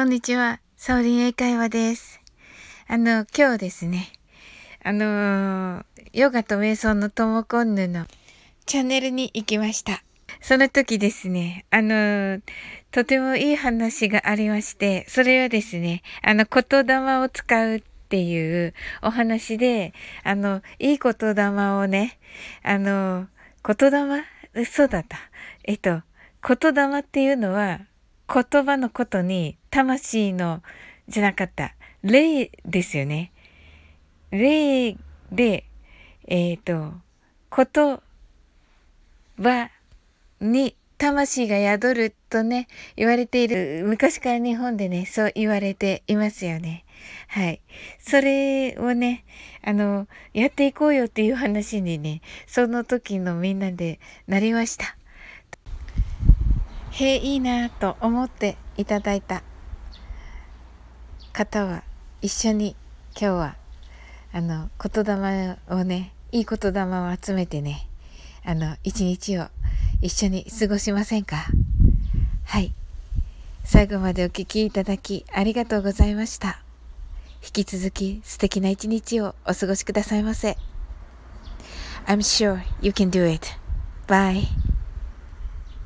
こんにちは。サオリン英会話です。あの、今日ですね、あのヨガと瞑想のトモコンヌのチャンネルに行きました。その時ですね、あのとてもいい話がありまして、それはですね、あの、言霊を使うっていうお話で、あの、いい言霊をね、あの、言霊？そうだった。えっと、言霊っていうのは、言葉のことに魂の、じゃなかった。霊ですよね。霊で、えっ、ー、と、言葉に魂が宿るとね、言われている。昔から日本でね、そう言われていますよね。はい。それをね、あの、やっていこうよっていう話にね、その時のみんなでなりました。へえ、いいなと思っていただいた方は一緒に今日はあの言霊をねいい言霊を集めてねあの一日を一緒に過ごしませんか？はい最後までお聴きいただきありがとうございました引き続き素敵な一日をお過ごしくださいませ I'm sure you can do it. Bye.